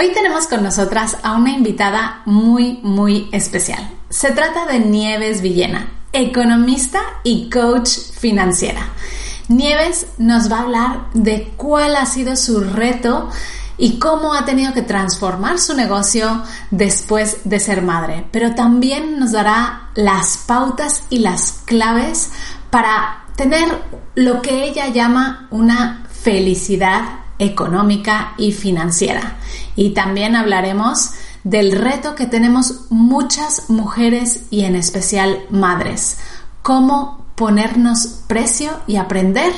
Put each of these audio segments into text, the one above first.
Hoy tenemos con nosotras a una invitada muy, muy especial. Se trata de Nieves Villena, economista y coach financiera. Nieves nos va a hablar de cuál ha sido su reto y cómo ha tenido que transformar su negocio después de ser madre, pero también nos dará las pautas y las claves para tener lo que ella llama una felicidad económica y financiera. Y también hablaremos del reto que tenemos muchas mujeres y en especial madres, cómo ponernos precio y aprender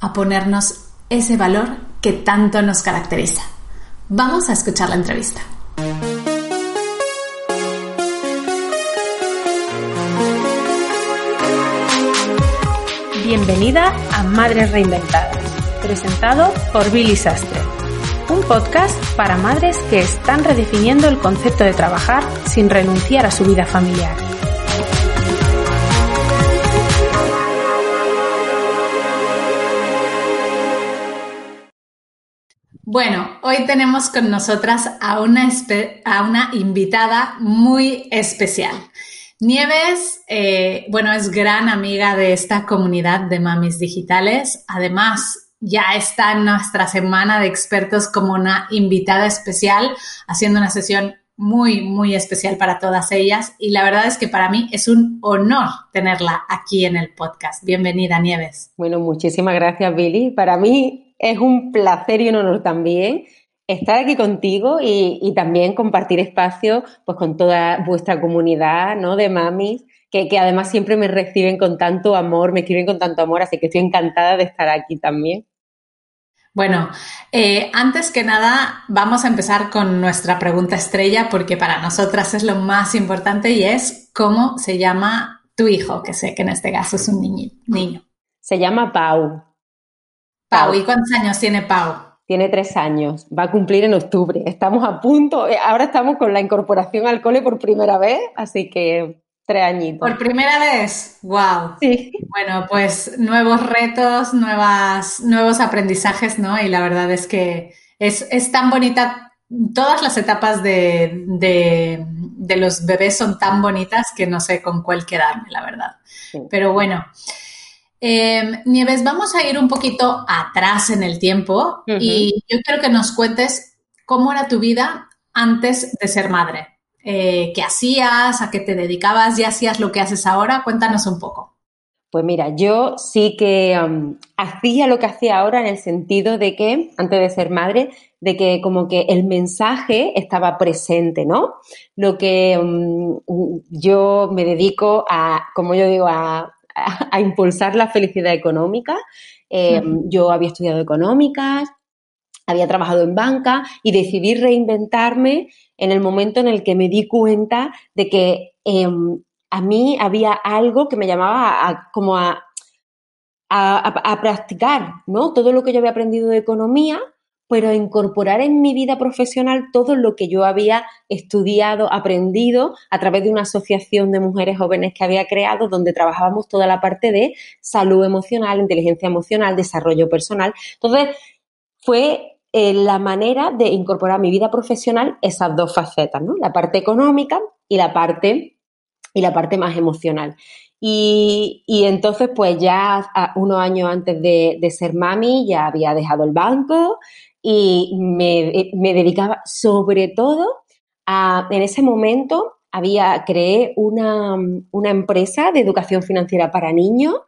a ponernos ese valor que tanto nos caracteriza. Vamos a escuchar la entrevista. Bienvenida a Madres Reinventadas presentado por Billy Sastre. Un podcast para madres que están redefiniendo el concepto de trabajar sin renunciar a su vida familiar. Bueno, hoy tenemos con nosotras a una, a una invitada muy especial. Nieves, eh, bueno, es gran amiga de esta comunidad de mamis digitales. Además, ya está nuestra semana de expertos como una invitada especial, haciendo una sesión muy, muy especial para todas ellas. Y la verdad es que para mí es un honor tenerla aquí en el podcast. Bienvenida, Nieves. Bueno, muchísimas gracias, Billy. Para mí es un placer y un honor también estar aquí contigo y, también compartir espacio pues, con toda vuestra comunidad ¿no? de mamis que, además siempre me reciben con tanto amor, me escriben con tanto amor, así que estoy encantada de estar aquí también. Bueno, eh, antes que nada vamos a empezar con nuestra pregunta estrella porque para nosotras es lo más importante y es cómo se llama tu hijo, que sé que en este caso es un niño. Se llama Pau. Pau, ¿y cuántos años tiene Pau? Tiene tres años, va a cumplir en octubre. Estamos a punto, eh, ahora estamos con la incorporación al cole por primera vez, así que Tres añitos. Por primera vez, wow. Sí. Bueno, pues nuevos retos, nuevas, nuevos aprendizajes, ¿no? Y la verdad es que es, tan bonita, todas las etapas de, de, los bebés son tan bonitas que no sé con cuál quedarme, la verdad. Pero bueno. Em, Nieves, vamos a ir un poquito atrás en el tiempo y yo quiero que nos cuentes cómo era tu vida antes de ser madre. Eh, qué hacías, a qué te dedicabas, ya hacías lo que haces ahora. Cuéntanos un poco. Pues mira, yo sí que um, hacía lo que hacía ahora en el sentido de que, antes de ser madre, de que como que el mensaje estaba presente, ¿no? Lo que um, yo me dedico a, como yo digo, a, impulsar la felicidad económica. Eh, yo había estudiado económicas, había trabajado en banca y decidí reinventarme en el momento en el que me di cuenta de que em, a mí había algo que me llamaba como a, a, practicar, ¿no? Todo lo que yo había aprendido de economía, pero a incorporar en mi vida profesional todo lo que yo había estudiado, aprendido a través de una asociación de mujeres jóvenes que había creado, donde trabajábamos toda la parte de salud emocional, inteligencia emocional, desarrollo personal. Entonces, fue eh, la manera de incorporar a mi vida profesional esas dos facetas, ¿no? La parte económica y la parte, y la parte más emocional. Y, entonces, pues ya unos años antes de, ser mami, ya había dejado el banco y me, me dedicaba sobre todo a, en ese momento, había, creé una, una empresa de educación financiera para niños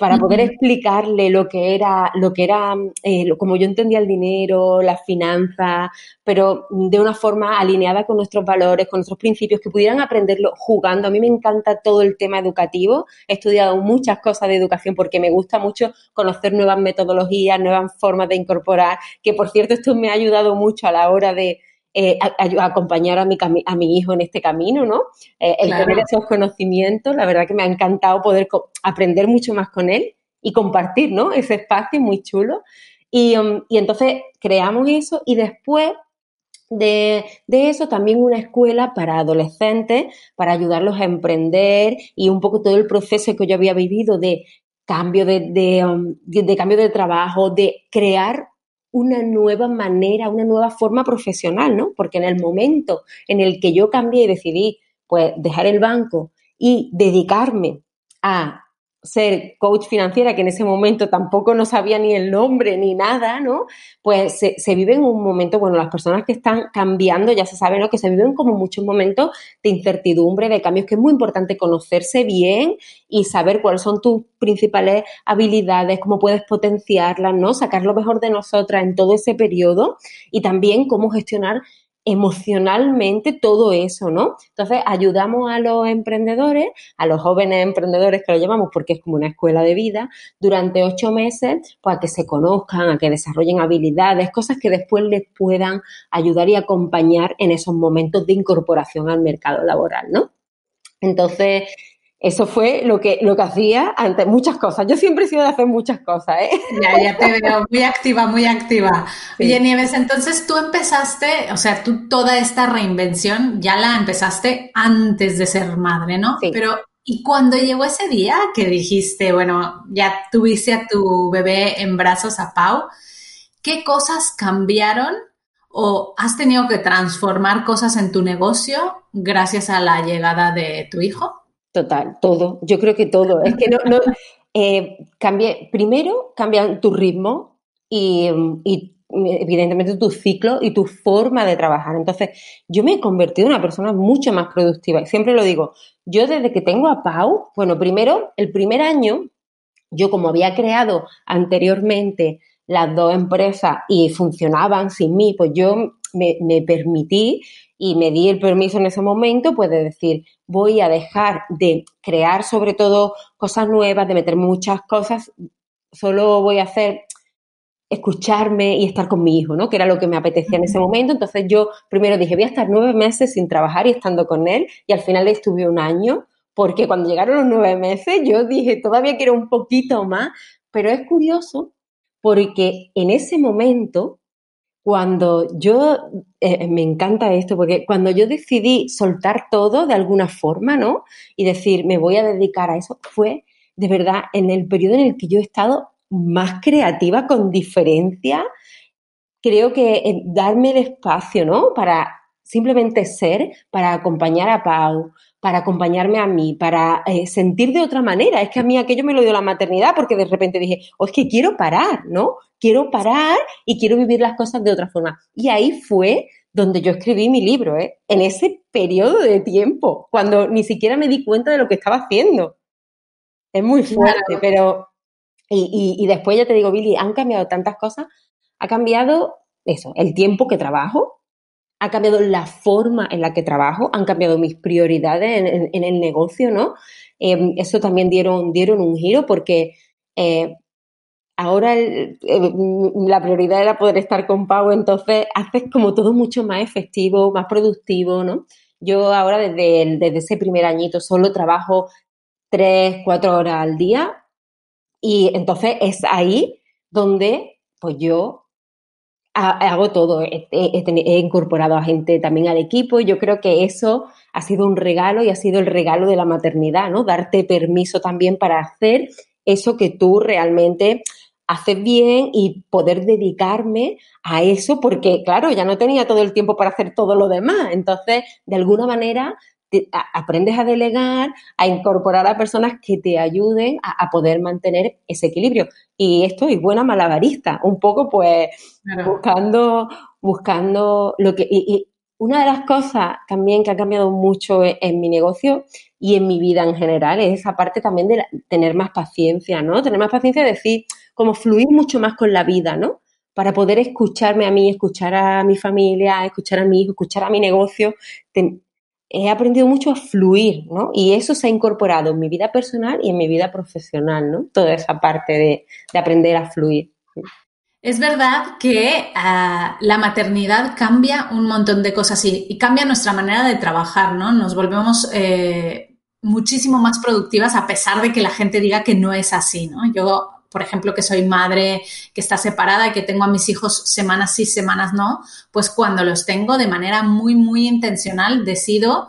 para poder explicarle lo que era, lo que era, eh, como yo entendía el dinero, las finanzas, pero de una forma alineada con nuestros valores, con nuestros principios, que pudieran aprenderlo jugando. A mí me encanta todo el tema educativo. He estudiado muchas cosas de educación porque me gusta mucho conocer nuevas metodologías, nuevas formas de incorporar, que por cierto esto me ha ayudado mucho a la hora de eh, acompañar a mi, a mi hijo en este camino, ¿no? Eh, el tener esos conocimientos, la verdad que me ha encantado poder aprender mucho más con él y compartir, ¿no? Ese espacio muy chulo. Y, um, entonces creamos eso y después de, eso también una escuela para adolescentes, para ayudarlos a emprender y un poco todo el proceso que yo había vivido de cambio de, de, um, de cambio de trabajo, de crear una nueva manera, una nueva forma profesional, ¿no? Porque en el momento en el que yo cambié y decidí, pues, dejar el banco y dedicarme a ser coach financiera, que en ese momento tampoco no sabía ni el nombre ni nada, ¿no? Pues se, vive en un momento, bueno, las personas que están cambiando ya se saben, ¿no? Que se viven como muchos momentos de incertidumbre, de cambios, que es muy importante conocerse bien y saber cuáles son tus principales habilidades, cómo puedes potenciarlas, ¿no? Sacar lo mejor de nosotras en todo ese periodo y también cómo gestionar emocionalmente todo eso, ¿no? Entonces, ayudamos a los emprendedores, a los jóvenes emprendedores que lo llamamos porque es como una escuela de vida, durante ocho meses, pues a que se conozcan, a que desarrollen habilidades, cosas que después les puedan ayudar y acompañar en esos momentos de incorporación al mercado laboral, ¿no? Entonces, eso fue lo que, lo que hacía antes, muchas cosas. Yo siempre he sido de hacer muchas cosas, ¿eh? Ya, ya te veo, muy activa, muy activa. Oye, Nieves, entonces tú empezaste, o sea, tú toda esta reinvención ya la empezaste antes de ser madre, ¿no? Sí. Pero, ¿y cuando llegó ese día que dijiste, bueno, ya tuviste a tu bebé en brazos a Pau, ¿qué cosas cambiaron o has tenido que transformar cosas en tu negocio gracias a la llegada de tu hijo? Total, todo. Yo creo que todo. Es que no, no eh, primero cambian tu ritmo y, evidentemente tu ciclo y tu forma de trabajar. Entonces, yo me he convertido en una persona mucho más productiva. Y siempre lo digo, yo desde que tengo a Pau, bueno, primero, el primer año, yo como había creado anteriormente las dos empresas y funcionaban sin mí, pues yo me permití y me di el permiso en ese momento, pues de decir, voy a dejar de crear sobre todo cosas nuevas, de meter muchas cosas, solo voy a hacer escucharme y estar con mi hijo, ¿no? Que era lo que me apetecía en ese momento. Entonces yo primero dije, voy a estar nueve meses sin trabajar y estando con él y al final estuve un año porque cuando llegaron los nueve meses yo dije, todavía quiero un poquito más, pero es curioso porque en ese momento cuando yo, eh, me encanta esto, porque cuando yo decidí soltar todo de alguna forma, ¿no? Y decir, me voy a dedicar a eso, fue de verdad en el periodo en el que yo he estado más creativa con diferencia. Creo que darme el espacio, ¿no? Para simplemente ser, para acompañar a Pau, para acompañarme a mí, para eh, sentir de otra manera. Es que a mí aquello me lo dio la maternidad porque de repente dije, oh, es que quiero parar, ¿no? Quiero parar y quiero vivir las cosas de otra forma. Y ahí fue donde yo escribí mi libro, ¿eh? En ese periodo de tiempo, cuando ni siquiera me di cuenta de lo que estaba haciendo. Es muy fuerte, pero... Y, y después ya te digo, Billy, han cambiado tantas cosas. Ha cambiado eso, el tiempo que trabajo, ha cambiado la forma en la que trabajo, han cambiado mis prioridades en, el negocio, ¿no? Em, eso también dieron, dieron un giro porque eh, ahora la prioridad era poder estar con Pau, entonces haces como todo mucho más efectivo, más productivo, ¿no? Yo ahora desde, desde ese primer añito solo trabajo tres, cuatro horas al día y entonces es ahí donde pues yo hago todo, he, incorporado a gente también al equipo y yo creo que eso ha sido un regalo y ha sido el regalo de la maternidad, ¿no? Darte permiso también para hacer eso que tú realmente haces bien y poder dedicarme a eso porque, claro, ya no tenía todo el tiempo para hacer todo lo demás. Entonces, de alguna manera, aprendes a delegar, a incorporar a personas que te ayuden a, poder mantener ese equilibrio. Y esto es buena malabarista, un poco pues buscando, buscando lo que... Y, una de las cosas también que ha cambiado mucho en, en, mi negocio y en mi vida en general es esa parte también de tener más paciencia, ¿no? Tener más paciencia de decir, como fluir mucho más con la vida, ¿no? Para poder escucharme a mí, escuchar a mi familia, escuchar a mi hijo, escuchar a mi negocio, he aprendido mucho a fluir, ¿no? Y eso se ha incorporado en mi vida personal y en mi vida profesional, ¿no? Toda esa parte de, aprender a fluir. Es verdad que ah, la maternidad cambia un montón de cosas y, cambia nuestra manera de trabajar, ¿no? Nos volvemos eh, muchísimo más productivas a pesar de que la gente diga que no es así, ¿no? Yo por ejemplo, que soy madre que está separada y que tengo a mis hijos semanas sí, semanas no, pues cuando los tengo de manera muy, muy intencional decido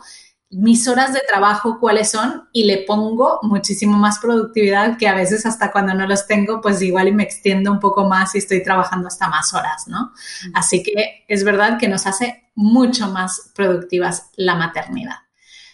mis horas de trabajo cuáles son y le pongo muchísimo más productividad que a veces hasta cuando no los tengo, pues igual y me extiendo un poco más y estoy trabajando hasta más horas, ¿no? Así que es verdad que nos hace mucho más productivas la maternidad.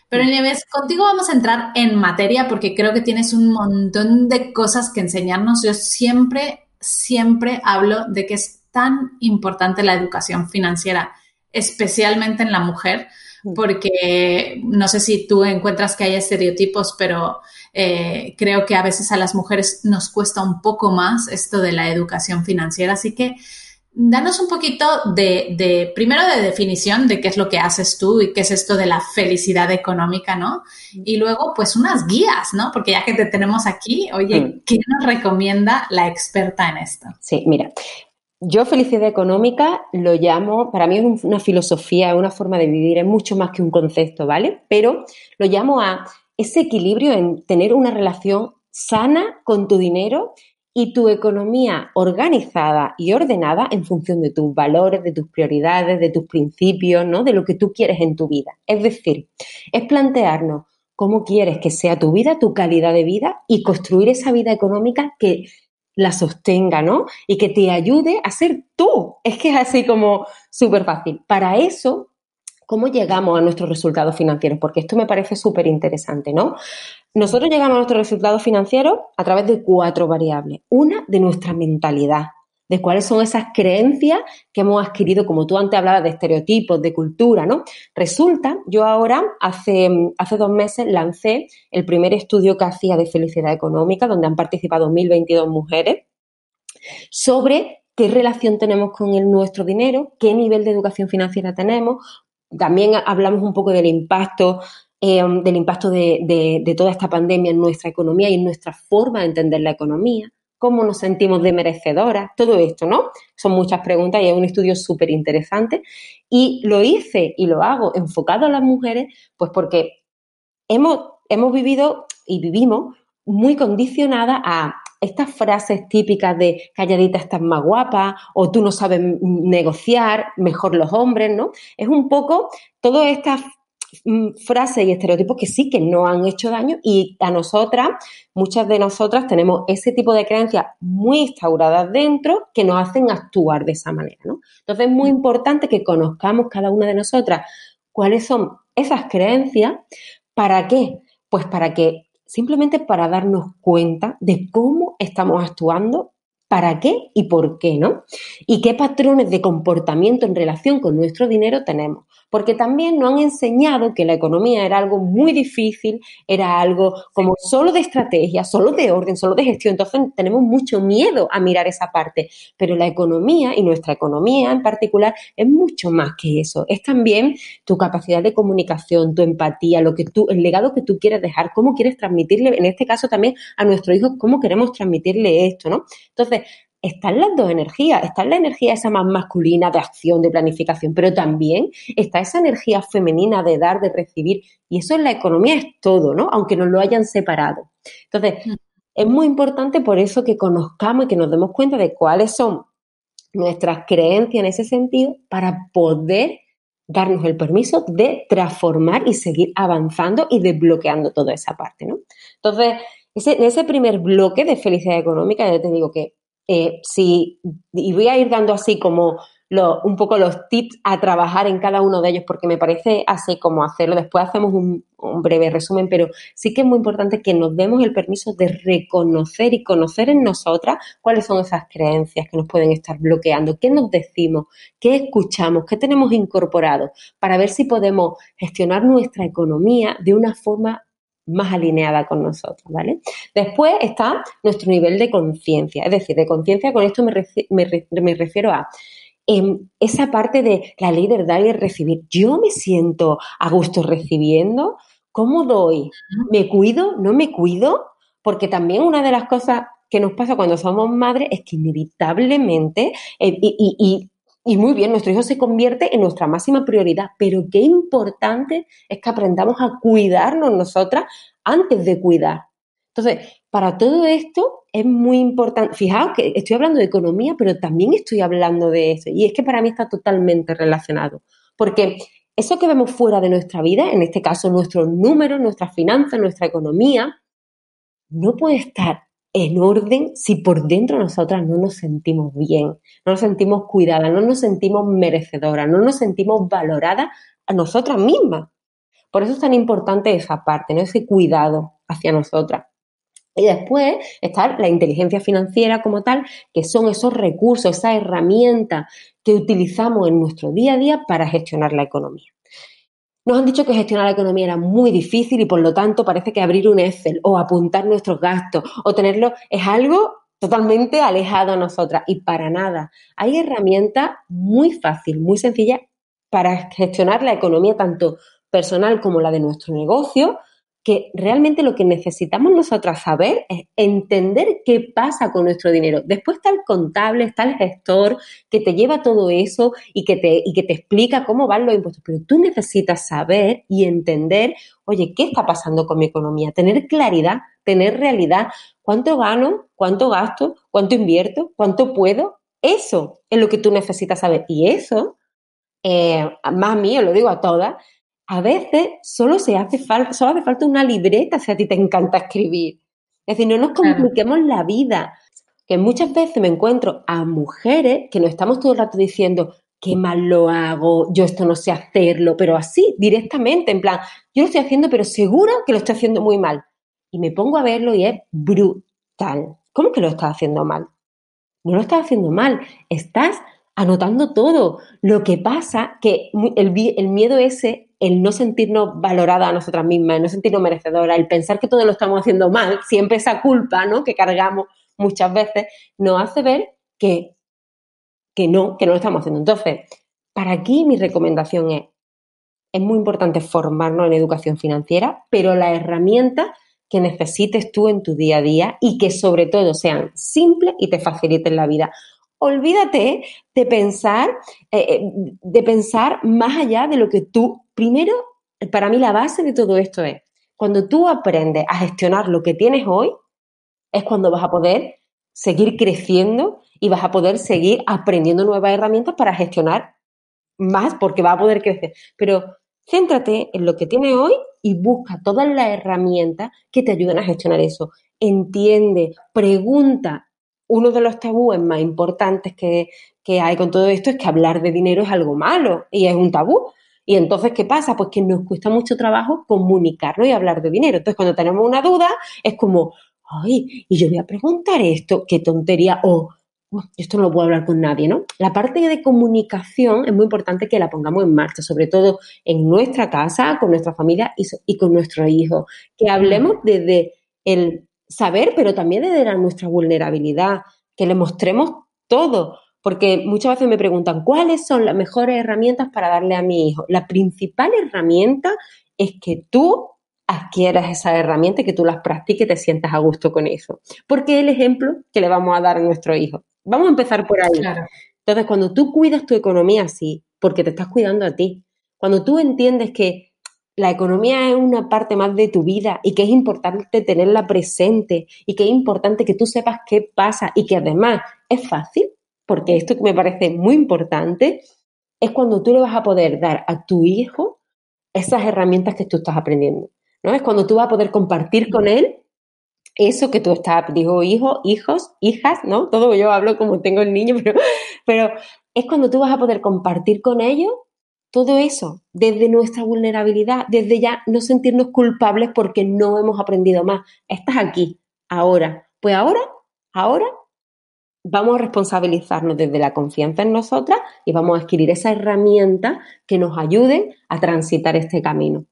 Pero Nieves, contigo vamos a entrar en materia porque creo que tienes un montón de cosas que enseñarnos. Yo siempre, siempre hablo de que es tan importante la educación financiera, especialmente en la mujer, porque no sé si tú encuentras que hay estereotipos, pero eh, creo que a veces a las mujeres nos cuesta un poco más esto de la educación financiera. Así que danos un poquito de, primero de definición de qué es lo que haces tú y qué es esto de la felicidad económica, ¿no? Y luego, pues unas guías, ¿no? Porque ya que te tenemos aquí, oye, mm. ¿qué nos recomienda la experta en esto? Sí, mira, yo felicidad económica lo llamo, para mí es una filosofía, es una forma de vivir, es mucho más que un concepto, ¿vale? Pero lo llamo a ese equilibrio en tener una relación sana con tu dinero y tu economía organizada y ordenada en función de tus valores, de tus prioridades, de tus principios, ¿no? De lo que tú quieres en tu vida. Es decir, es plantearnos cómo quieres que sea tu vida, tu calidad de vida y construir esa vida económica que la sostenga, ¿no? Y que te ayude a ser tú. Es que es así como súper fácil. Para eso, ¿cómo llegamos a nuestros resultados financieros? Porque esto me parece súper interesante, ¿no? Nosotros llegamos a nuestros resultados financieros a través de cuatro variables. Una, de nuestra mentalidad de cuáles son esas creencias que hemos adquirido, como tú antes hablabas de estereotipos, de cultura, ¿no? Resulta, yo ahora hace, hace dos meses lancé el primer estudio que hacía de felicidad económica, donde han participado 1.022 mujeres, sobre qué relación tenemos con nuestro dinero, qué nivel de educación financiera tenemos. También hablamos un poco del impacto eh, del impacto de, de, toda esta pandemia en nuestra economía y en nuestra forma de entender la economía cómo nos sentimos de merecedoras, todo esto, ¿no? Son muchas preguntas y es un estudio súper interesante. Y lo hice y lo hago enfocado a las mujeres, pues porque hemos, hemos vivido y vivimos muy condicionadas a estas frases típicas de calladita estás más guapa o tú no sabes negociar, mejor los hombres, ¿no? Es un poco todas estas Mm, frases y estereotipos que sí que no han hecho daño y a nosotras, muchas de nosotras tenemos ese tipo de creencias muy instauradas dentro que nos hacen actuar de esa manera, ¿no? Entonces es muy importante que conozcamos cada una de nosotras cuáles son esas creencias, ¿para qué? Pues para que simplemente para darnos cuenta de cómo estamos actuando para qué y por qué, ¿no? Y qué patrones de comportamiento en relación con nuestro dinero tenemos porque también nos han enseñado que la economía era algo muy difícil, era algo como solo de estrategia, solo de orden, solo de gestión. Entonces tenemos mucho miedo a mirar esa parte, pero la economía y nuestra economía en particular es mucho más que eso. Es también tu capacidad de comunicación, tu empatía, lo que tú, el legado que tú quieres dejar, cómo quieres transmitirle, en este caso también a nuestro hijo, cómo queremos transmitirle esto, ¿no? Entonces, están las dos energías. Está la energía esa más masculina de acción, de planificación, pero también está esa energía femenina de dar, de recibir. Y eso en la economía es todo, ¿no? Aunque nos lo hayan separado. Entonces, mm. es muy importante por eso que conozcamos y que nos demos cuenta de cuáles son nuestras creencias en ese sentido para poder darnos el permiso de transformar y seguir avanzando y desbloqueando toda esa parte, ¿no? Entonces, en ese primer bloque de felicidad económica, ya te digo que eh, sí, y voy a ir dando así como un poco los tips a trabajar en cada uno de ellos, porque me parece así como hacerlo. Después hacemos un, breve resumen, pero sí que es muy importante que nos demos el permiso de reconocer y conocer en nosotras cuáles son esas creencias que nos pueden estar bloqueando, qué nos decimos, qué escuchamos, qué tenemos incorporado, para ver si podemos gestionar nuestra economía de una forma más alineada con nosotros, ¿vale? Después está nuestro nivel de conciencia, es decir, de conciencia con esto me, refiero a em, esa parte de la ley de dar y recibir. Yo me siento a gusto recibiendo, ¿cómo doy? ¿Me cuido? ¿No me cuido? Porque también una de las cosas que nos pasa cuando somos madres es que inevitablemente, eh, y muy bien, nuestro hijo se convierte en nuestra máxima prioridad, pero qué importante es que aprendamos a cuidarnos nosotras antes de cuidar. Entonces, para todo esto es muy importante, fijaos que estoy hablando de economía, pero también estoy hablando de eso, y es que para mí está totalmente relacionado, porque eso que vemos fuera de nuestra vida, en este caso nuestros números, nuestras finanzas, nuestra economía, no puede estar en orden si por dentro nosotras no nos sentimos bien, no nos sentimos cuidadas, no nos sentimos merecedoras, no nos sentimos valoradas a nosotras mismas. Por eso es tan importante esa parte, ¿no? ese cuidado hacia nosotras. Y después está la inteligencia financiera como tal, que son esos recursos, esa herramienta que utilizamos en nuestro día a día para gestionar la economía. Nos han dicho que gestionar la economía era muy difícil y por lo tanto parece que abrir un Excel o apuntar nuestros gastos o tenerlo es algo totalmente alejado a nosotras y para nada. Hay herramientas muy fáciles, muy sencillas para gestionar la economía tanto personal como la de nuestro negocio, que realmente lo que necesitamos nosotras saber es entender qué pasa con nuestro dinero. Después está el contable, está el gestor que te lleva todo eso y que te, y que te explica cómo van los impuestos. Pero tú necesitas saber y entender, oye, ¿qué está pasando con mi economía? Tener claridad, tener realidad. ¿Cuánto gano? ¿Cuánto gasto? ¿Cuánto invierto? ¿Cuánto puedo? Eso es lo que tú necesitas saber. Y eso, eh, más a mí, lo digo a todas, a veces solo se hace falta, solo hace falta una libreta si a ti te encanta escribir. Es decir, no nos compliquemos la vida. Que muchas veces me encuentro a mujeres que nos estamos todo el rato diciendo, qué mal lo hago, yo esto no sé hacerlo, pero así, directamente, en plan, yo lo estoy haciendo, pero seguro que lo estoy haciendo muy mal. Y me pongo a verlo y es brutal. ¿Cómo que lo estás haciendo mal? No lo estás haciendo mal, estás anotando todo. Lo que pasa que el, el miedo ese el no sentirnos valorada a nosotras mismas, el no sentirnos merecedora, el pensar que todo lo estamos haciendo mal, siempre esa culpa ¿no? que cargamos muchas veces, nos hace ver que, que no, que no lo estamos haciendo. Entonces, para aquí mi recomendación es, es muy importante formarnos en educación financiera, pero la herramienta que necesites tú en tu día a día y que sobre todo sean simples y te faciliten la vida olvídate de pensar, eh, eh, de pensar más allá de lo que tú, primero, para mí la base de todo esto es, cuando tú aprendes a gestionar lo que tienes hoy, es cuando vas a poder seguir creciendo y vas a poder seguir aprendiendo nuevas herramientas para gestionar más porque va a poder crecer. Pero céntrate en lo que tienes hoy y busca todas las herramientas que te ayuden a gestionar eso. Entiende, pregunta, uno de los tabúes más importantes que, hay con todo esto es que hablar de dinero es algo malo y es un tabú. Y entonces, ¿qué pasa? Pues que nos cuesta mucho trabajo comunicarlo y hablar de dinero. Entonces, cuando tenemos una duda, es como, ay, y yo voy a preguntar esto, qué tontería, o esto no lo puedo hablar con nadie, ¿no? La parte de comunicación es muy importante que la pongamos en marcha, sobre todo en nuestra casa, con nuestra familia y, y con nuestros hijos. Que hablemos desde el saber, pero también de nuestra vulnerabilidad, que le mostremos todo. Porque muchas veces me preguntan, ¿cuáles son las mejores herramientas para darle a mi hijo? La principal herramienta es que tú adquieras esa herramienta y que tú las practiques y te sientas a gusto con eso. Porque es el ejemplo que le vamos a dar a nuestro hijo. Vamos a empezar por ahí. Entonces, cuando tú cuidas tu economía así, porque te estás cuidando a ti, cuando tú entiendes que la economía es una parte más de tu vida y que es importante tenerla presente y que es importante que tú sepas qué pasa y que además es fácil, porque esto me parece muy importante es cuando tú le vas a poder dar a tu hijo esas herramientas que tú estás aprendiendo, ¿no? Es cuando tú vas a poder compartir con él eso que tú estás, digo, hijo, hijos, hijas, ¿no? Todo yo hablo como tengo el niño, pero, pero es cuando tú vas a poder compartir con ellos todo eso, desde nuestra vulnerabilidad, desde ya no sentirnos culpables porque no hemos aprendido más. Estás aquí, ahora. Pues ahora, ahora vamos a responsabilizarnos desde la confianza en nosotras y vamos a adquirir esa herramienta que nos ayude a transitar este camino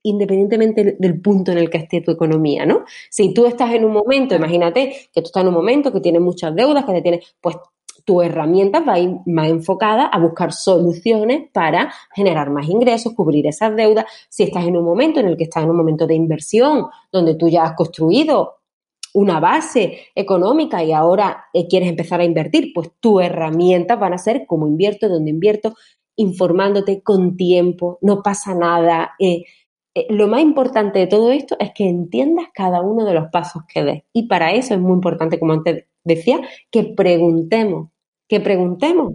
independientemente del punto en el que esté tu economía, ¿no? Si tú estás en un momento, imagínate que tú estás en un momento que tienes muchas deudas, que te tienes, pues tu herramienta va a ir más enfocada a buscar soluciones para generar más ingresos, cubrir esas deudas. Si estás en un momento en el que estás en un momento de inversión, donde tú ya has construido una base económica y ahora eh, quieres empezar a invertir, pues tus herramientas van a ser cómo invierto, dónde invierto, informándote con tiempo, no pasa nada. Eh, eh, lo más importante de todo esto es que entiendas cada uno de los pasos que des. Y para eso es muy importante, como antes decía, que preguntemos que preguntemos,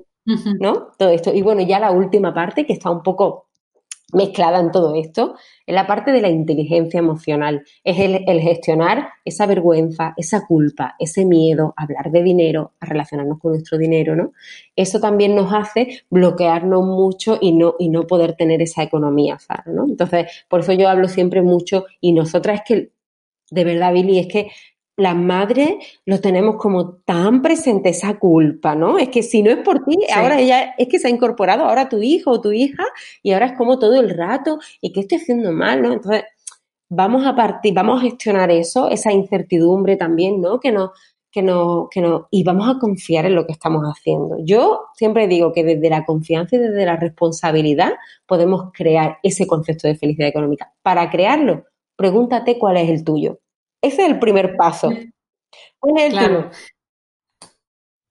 ¿no? Todo esto. Y bueno, ya la última parte que está un poco mezclada en todo esto, es la parte de la inteligencia emocional, es el, gestionar esa vergüenza, esa culpa, ese miedo hablar de dinero, a relacionarnos con nuestro dinero, ¿no? Eso también nos hace bloquearnos mucho y no, y no poder tener esa economía sana, ¿no? Entonces, por eso yo hablo siempre mucho y nosotras es que, de verdad, Billy, es que las madres lo tenemos como tan presente esa culpa, ¿no? Es que si no es por ti, ahora ella es que se ha incorporado ahora tu hijo o tu hija y ahora es como todo el rato y que estoy haciendo mal, ¿no? Entonces, vamos a partir, vamos a gestionar eso, esa incertidumbre también, ¿no? Que no, que no, que no, y vamos a confiar en lo que estamos haciendo. Yo siempre digo que desde la confianza y desde la responsabilidad podemos crear ese concepto de felicidad económica. Para crearlo, pregúntate cuál es el tuyo ese es el primer paso. claro.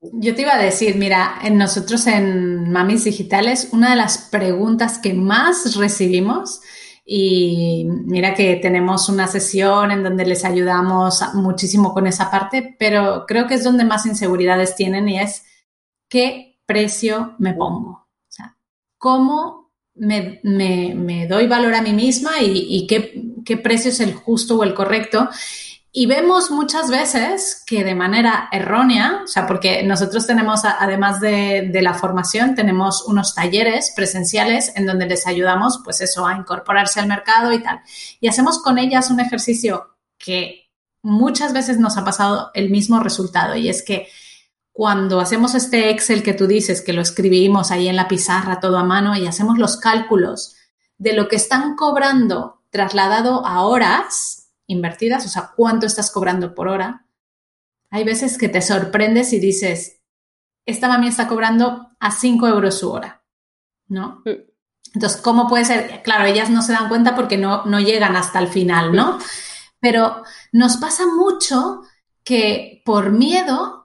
Yo te iba a decir, mira, en nosotros en Mamis Digitales, una de las preguntas que más recibimos, y mira que tenemos una sesión en donde les ayudamos muchísimo con esa parte, pero creo que es donde más inseguridades tienen y es qué precio me pongo. O sea, cómo me, doy valor a mí misma y, y qué, qué precio es el justo o el correcto. Y vemos muchas veces que de manera errónea, o sea, porque nosotros tenemos, además de, la formación, tenemos unos talleres presenciales en donde les ayudamos, pues eso, a incorporarse al mercado y tal. Y hacemos con ellas un ejercicio que muchas veces nos ha pasado el mismo resultado y es que cuando hacemos este Excel que tú dices, que lo escribimos ahí en la pizarra todo a mano y hacemos los cálculos de lo que están cobrando trasladado a horas, invertidas, o sea, cuánto estás cobrando por hora. Hay veces que te sorprendes y dices, esta mami está cobrando a 5 euros su hora, ¿no? Mm. Entonces, ¿cómo puede ser? Claro, ellas no se dan cuenta porque no, no llegan hasta el final, ¿no? Pero nos pasa mucho que por miedo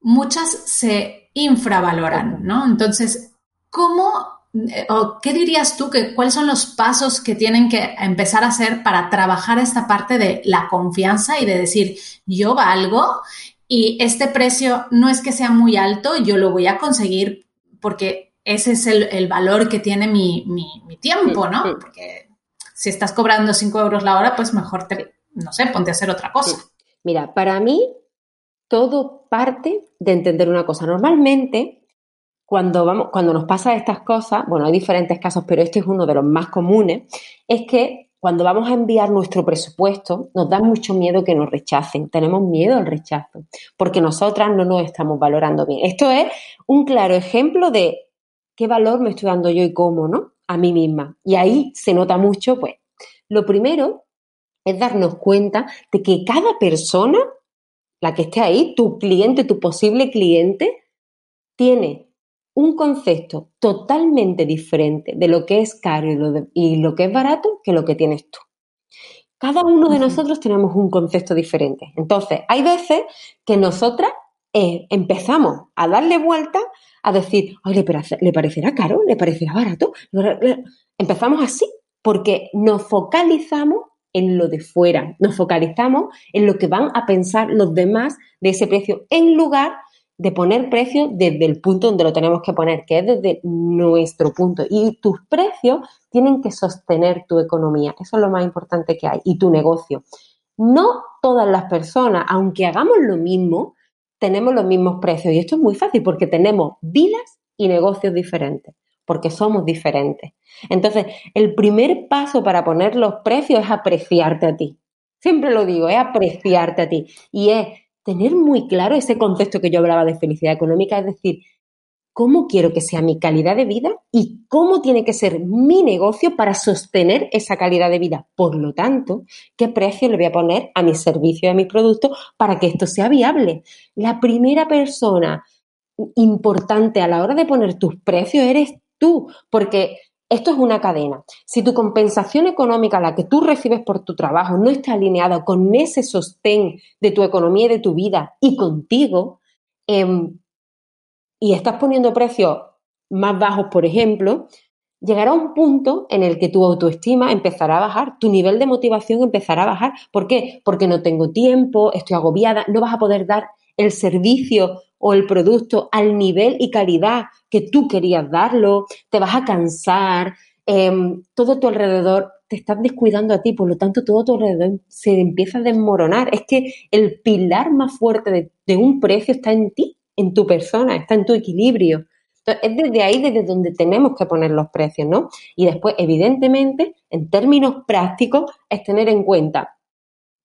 muchas se infravaloran, ¿no? Entonces, ¿cómo eh, o qué dirías tú que cuáles son los pasos que tienen que empezar a hacer para trabajar esta parte de la confianza y de decir yo valgo y este precio no es que sea muy alto, yo lo voy a conseguir porque ese es el, valor que tiene mi, tiempo, ¿no? Porque si estás cobrando 5 euros la hora, pues mejor te, no sé, ponte a hacer otra cosa. Mira, para mí todo parte de entender una cosa. Normalmente cuando, vamos, cuando nos pasa estas cosas, bueno, hay diferentes casos, pero este es uno de los más comunes, es que cuando vamos a enviar nuestro presupuesto, nos da mucho miedo que nos rechacen. Tenemos miedo al rechazo, porque nosotras no nos estamos valorando bien. Esto es un claro ejemplo de qué valor me estoy dando yo y cómo, ¿no? A mí misma. Y ahí se nota mucho, pues, lo primero es darnos cuenta de que cada persona, la que esté ahí, tu cliente, tu posible cliente, tiene un concepto totalmente diferente de lo que es caro y lo, que es barato que lo que tienes tú. Cada uno de nosotros tenemos un concepto diferente. Entonces, hay veces que nosotras eh, empezamos a darle vuelta a decir, ¿le, ¿le parecerá caro? ¿Le parecerá barato? Empezamos así, porque nos focalizamos en lo de fuera, nos focalizamos en lo que van a pensar los demás de ese precio, en lugar de poner precios desde el punto donde lo tenemos que poner, que es desde nuestro punto. Y tus precios tienen que sostener tu economía. Eso es lo más importante que hay. Y tu negocio. No todas las personas, aunque hagamos lo mismo, tenemos los mismos precios. Y esto es muy fácil porque tenemos vidas y negocios diferentes, porque somos diferentes. Entonces, el primer paso para poner los precios es apreciarte a ti. Siempre lo digo, es apreciarte a ti. Y es tener muy claro ese concepto que yo hablaba de felicidad económica, es decir, cómo quiero que sea mi calidad de vida y cómo tiene que ser mi negocio para sostener esa calidad de vida. Por lo tanto, qué precio le voy a poner a mis servicios y a mis productos para que esto sea viable. La primera persona importante a la hora de poner tus precios eres tú, porque esto es una cadena. Si tu compensación económica, la que tú recibes por tu trabajo, no está alineada con ese sostén de tu economía y de tu vida y contigo, em, y estás poniendo precios más bajos, por ejemplo, llegará un punto en el que tu autoestima empezará a bajar, tu nivel de motivación empezará a bajar. ¿Por qué? Porque no tengo tiempo, estoy agobiada, no vas a poder dar el servicio o el producto al nivel y calidad que tú querías darlo, te vas a cansar, em, todo tu alrededor te estás descuidando a ti, por lo tanto todo tu alrededor se empieza a desmoronar. Es que el pilar más fuerte de, un precio está en ti, en tu persona, está en tu equilibrio. Entonces, es desde ahí desde donde tenemos que poner los precios, ¿no? Y después, evidentemente, en términos prácticos, es tener en cuenta,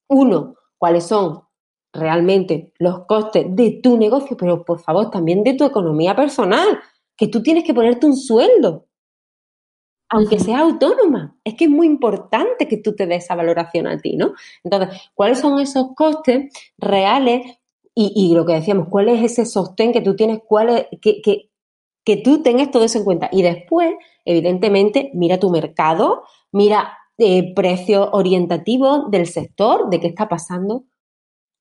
uno, cuáles son realmente los costes de tu negocio, pero por favor también de tu economía personal, que tú tienes que ponerte un sueldo, aunque sea autónoma. Es que es muy importante que tú te des esa valoración a ti, ¿no? Entonces, ¿cuáles son esos costes reales? Y, lo que decíamos, ¿cuál es ese sostén que tú tienes? ¿Cuál es, que, que, que tú tengas todo eso en cuenta? Y después, evidentemente, mira tu mercado, mira eh, precios orientativos del sector, de qué está pasando,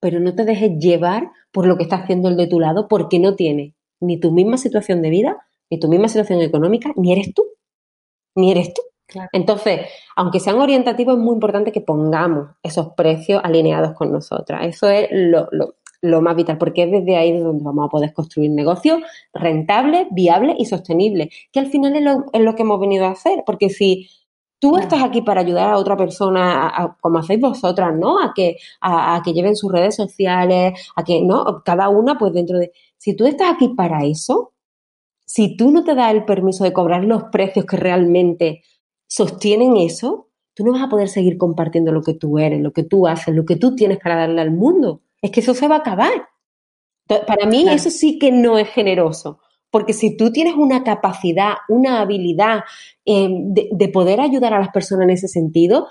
pero no te dejes llevar por lo que está haciendo el de tu lado, porque no tiene ni tu misma situación de vida, ni tu misma situación económica, ni eres tú, ni eres tú. Entonces, aunque sean orientativos, es muy importante que pongamos esos precios alineados con nosotras. Eso es lo, más vital, porque es desde ahí donde vamos a poder construir negocios rentables, viables y sostenibles, que al final es lo, es lo que hemos venido a hacer, porque si Tú estás aquí para ayudar a otra persona, como hacéis vosotras, ¿no? A que, a, que lleven sus redes sociales, a que, ¿no? Cada una, pues dentro de. Si tú estás aquí para eso, si tú no te das el permiso de cobrar los precios que realmente sostienen eso, tú no vas a poder seguir compartiendo lo que tú eres, lo que tú haces, lo que tú tienes para darle al mundo. Es que eso se va a acabar. Para mí eso sí que no es generoso. Porque si tú tienes una capacidad, una habilidad eh, de, poder ayudar a las personas en ese sentido,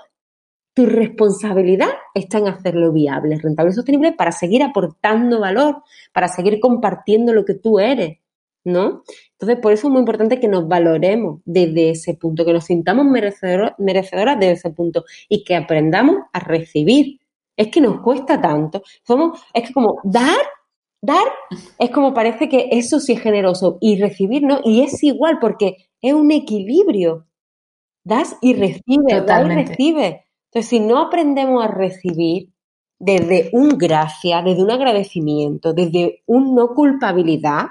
tu responsabilidad está en hacerlo viable, rentable y sostenible para seguir aportando valor, para seguir compartiendo lo que tú eres, ¿no? Entonces, por eso es muy importante que nos valoremos desde ese punto, que nos sintamos merecedoras, merecedoras desde ese punto y que aprendamos a recibir. Es que nos cuesta tanto. Somos, es que como dar Dar es como parece que eso sí es generoso y recibir no, y es igual porque es un equilibrio. Das y recibes, das y recibes. Entonces, si no aprendemos a recibir desde un gracia, desde un agradecimiento, desde un no culpabilidad,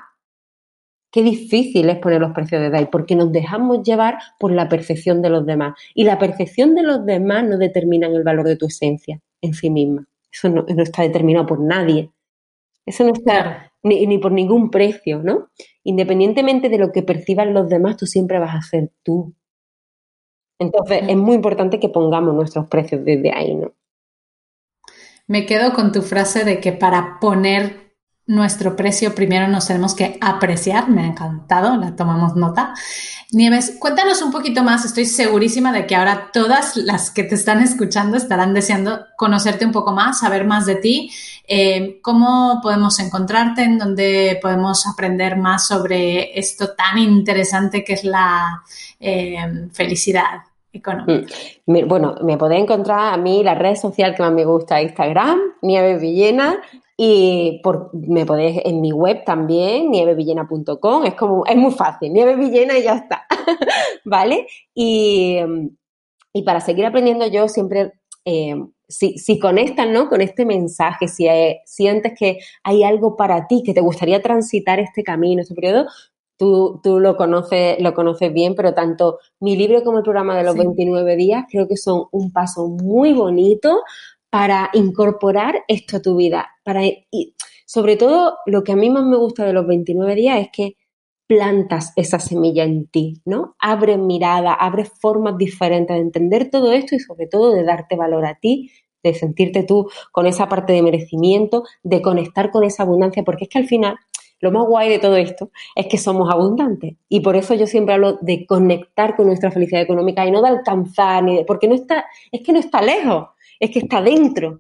qué difícil es poner los precios de DAI, porque nos dejamos llevar por la percepción de los demás. Y la percepción de los demás no determina el valor de tu esencia en sí misma. Eso no está determinado por nadie. Eso no está ni, por ningún precio, ¿no? Independientemente de lo que perciban los demás, tú siempre vas a ser tú. Entonces, es muy importante que pongamos nuestros precios desde ahí, ¿no? Me quedo con tu frase de que para poner nuestro precio primero nos tenemos que apreciar. Me ha encantado, la tomamos nota. Nieves, cuéntanos un poquito más. Estoy segurísima de que ahora todas las que te están escuchando estarán deseando conocerte un poco más, saber más de ti. Eh, ¿Cómo podemos encontrarte? ¿En dónde podemos aprender más sobre esto tan interesante que es la eh, felicidad? Económica. Mm. Bueno, me podéis encontrar a mí la red social que más me gusta, Instagram, Nieves Villena, y por, me podéis en mi web también, nievevillena.com, es como, es muy fácil, Nieve Villena y ya está, ¿vale? Y, y, para seguir aprendiendo yo siempre, eh, si, si, conectan, ¿no? Con este mensaje, si sientes que hay algo para ti, que te gustaría transitar este camino, este periodo, Tú, tú, lo conoces, lo conoces bien, pero tanto mi libro como el programa de los 29 días creo que son un paso muy bonito para incorporar esto a tu vida. Para, y sobre todo, lo que a mí más me gusta de los 29 días es que plantas esa semilla en ti, ¿no? Abre mirada, abre formas diferentes de entender todo esto y sobre todo de darte valor a ti, de sentirte tú con esa parte de merecimiento, de conectar con esa abundancia, porque es que al final lo más guay de todo esto es que somos abundantes y por eso yo siempre hablo de conectar con nuestra felicidad económica y no de alcanzar ni de, porque no está es que no está lejos es que está dentro,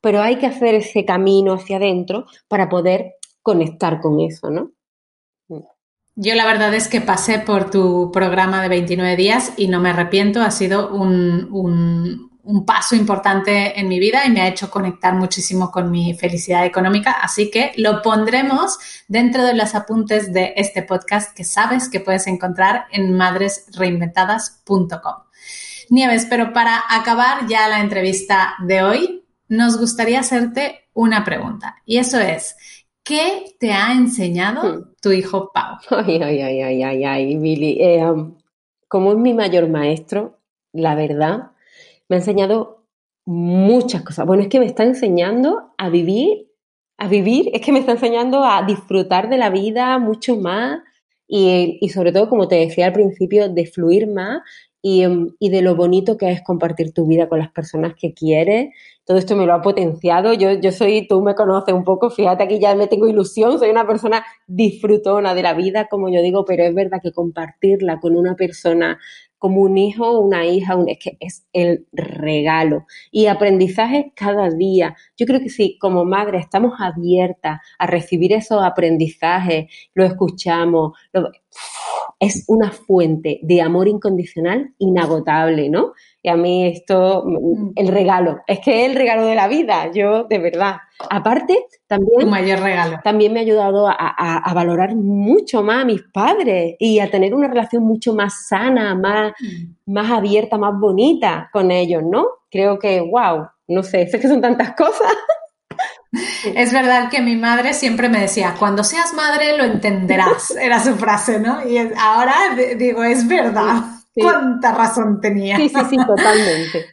pero hay que hacer ese camino hacia adentro para poder conectar con eso, ¿no? Yo la verdad es que pasé por tu programa de 29 días y no me arrepiento, ha sido un, un, paso importante en mi vida y me ha hecho conectar muchísimo con mi felicidad económica, así que lo pondremos dentro de los apuntes de este podcast que sabes que puedes encontrar en madresreinventadas.com. Nieves, pero para acabar ya la entrevista de hoy, nos gustaría hacerte una pregunta. Y eso es, ¿qué te ha enseñado hmm. tu hijo Pau? Ay, ay, ay, ay, ay, ay, Billy. Eh, um, como es mi mayor maestro, la verdad, me ha enseñado muchas cosas. Bueno, es que me está enseñando a vivir, a vivir, es que me está enseñando a disfrutar de la vida mucho más y, y sobre todo, como te decía al principio, de fluir más y, y, de lo bonito que es compartir tu vida con las personas que quieres. Todo esto me lo ha potenciado. Yo, yo soy, tú me conoces un poco, fíjate aquí ya me tengo ilusión, soy una persona disfrutona de la vida, como yo digo, pero es verdad que compartirla con una persona como un hijo una hija, es que es el regalo. Y aprendizaje cada día. Yo creo que si como madre estamos abiertas a recibir esos aprendizajes, lo escuchamos, es una fuente de amor incondicional inagotable, ¿no? Y a mí esto, mm. el regalo, es que es el regalo de la vida, yo de verdad. Aparte, también... mayor regalo. También me ha ayudado a, valorar mucho más a mis padres y a tener una relación mucho más sana, más, mm. más abierta, más bonita con ellos, ¿no? Creo que, wow, no sé, sé que son tantas cosas. Es verdad que mi madre siempre me decía, cuando seas madre lo entenderás, era su frase, ¿no? Y ahora digo, es verdad. ¿Cuánta razón tenía? Sí, sí, sí, totalmente.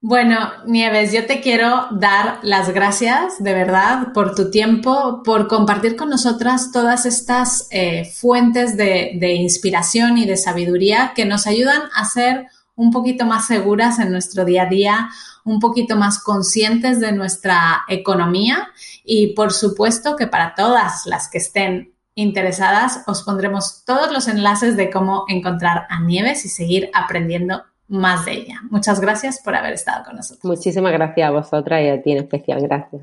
Bueno, Nieves, yo te quiero dar las gracias de verdad por tu tiempo, por compartir con nosotras todas estas eh, fuentes de, de, inspiración y de sabiduría que nos ayudan a ser un poquito más seguras en nuestro día a día, un poquito más conscientes de nuestra economía y por supuesto que para todas las que estén interesadas, os pondremos todos los enlaces de cómo encontrar a Nieves y seguir aprendiendo más de ella. Muchas gracias por haber estado con nosotros. Muchísimas gracias a vosotras y a ti en especial. Gracias.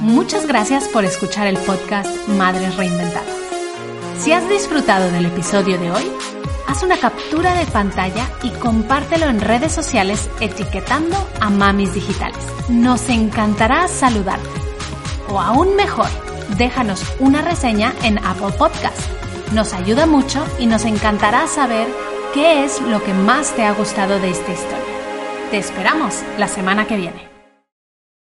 Muchas gracias por escuchar el podcast Madres Reinventadas. Si has disfrutado del episodio de hoy, haz una captura de pantalla y compártelo en redes sociales etiquetando a Mamis Digitales. Nos encantará saludarte. O aún mejor, déjanos una reseña en Apple Podcast. Nos ayuda mucho y nos encantará saber qué es lo que más te ha gustado de esta historia. Te esperamos la semana que viene.